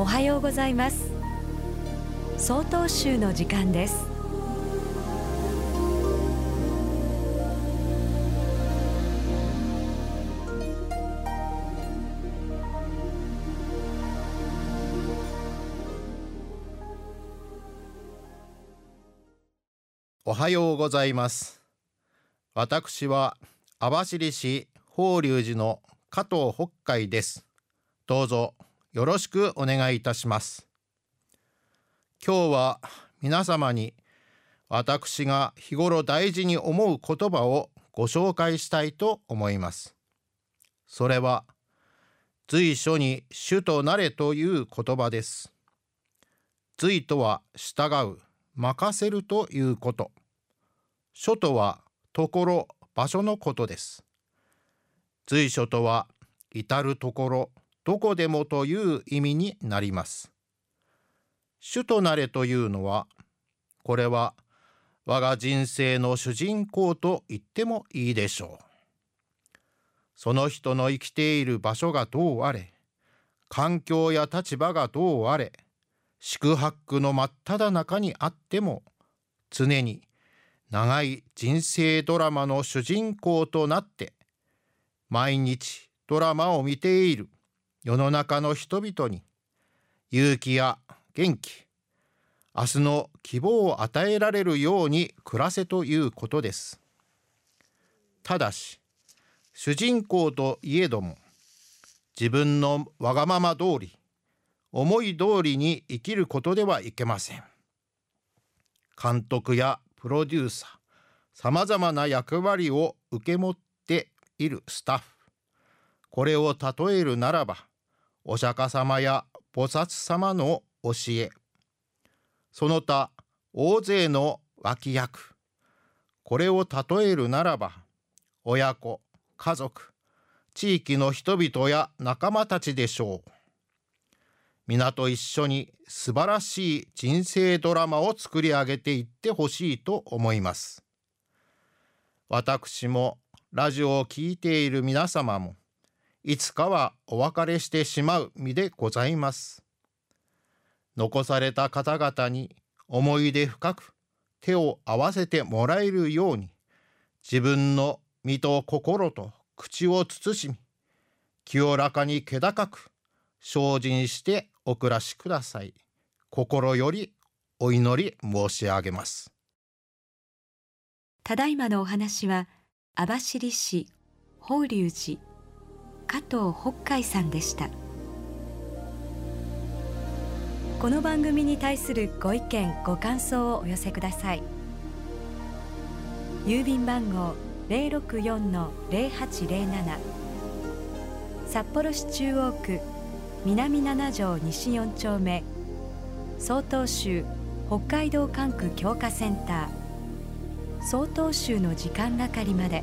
おはようございます。総統集の時間です。おはようございます。私は網走市法隆寺の加藤北海です。どうぞ。よろしくお願いいたします。今日は皆様に私が日頃大事に思う言葉をご紹介したいと思います。それは随所に主となれという言葉です。随とは従う任せるということ。書とはところ場所のことです。随所とは至るところ。どこでもという意味になります。主となれというのはこれは我が人生の主人公と言ってもいいでしょう。その人の生きている場所がどうあれ環境や立場がどうあれ宿泊の真っ只中にあっても常に長い人生ドラマの主人公となって毎日ドラマを見ている。世の中の人々に勇気や元気明日の希望を与えられるように暮らせということです。ただし主人公といえども自分のわがまま通り思い通りに生きることではいけません。監督やプロデューサーさまざまな役割を受け持っているスタッフ。これを例えるならばお釈迦様や菩薩様の教え。その他大勢の脇役。これを例えるならば親子家族地域の人々や仲間たちでしょう。皆と一緒に素晴らしい人生ドラマを作り上げていってほしいと思います。私もラジオを聴いている皆様もいつかはお別れしてしまう身でございます。残された方々に思い出深く手を合わせてもらえるように自分の身と心と口を慎み清らかに気高く精進してお暮らしください。心よりお祈り申し上げます。ただいまのお話は網走市法隆寺加藤北海さんでした。この番組に対するご意見ご感想をお寄せください。郵便番号064-0807札幌市中央区南七条西4丁目。曹洞州北海道管区強化センター。曹洞州の時間係まで。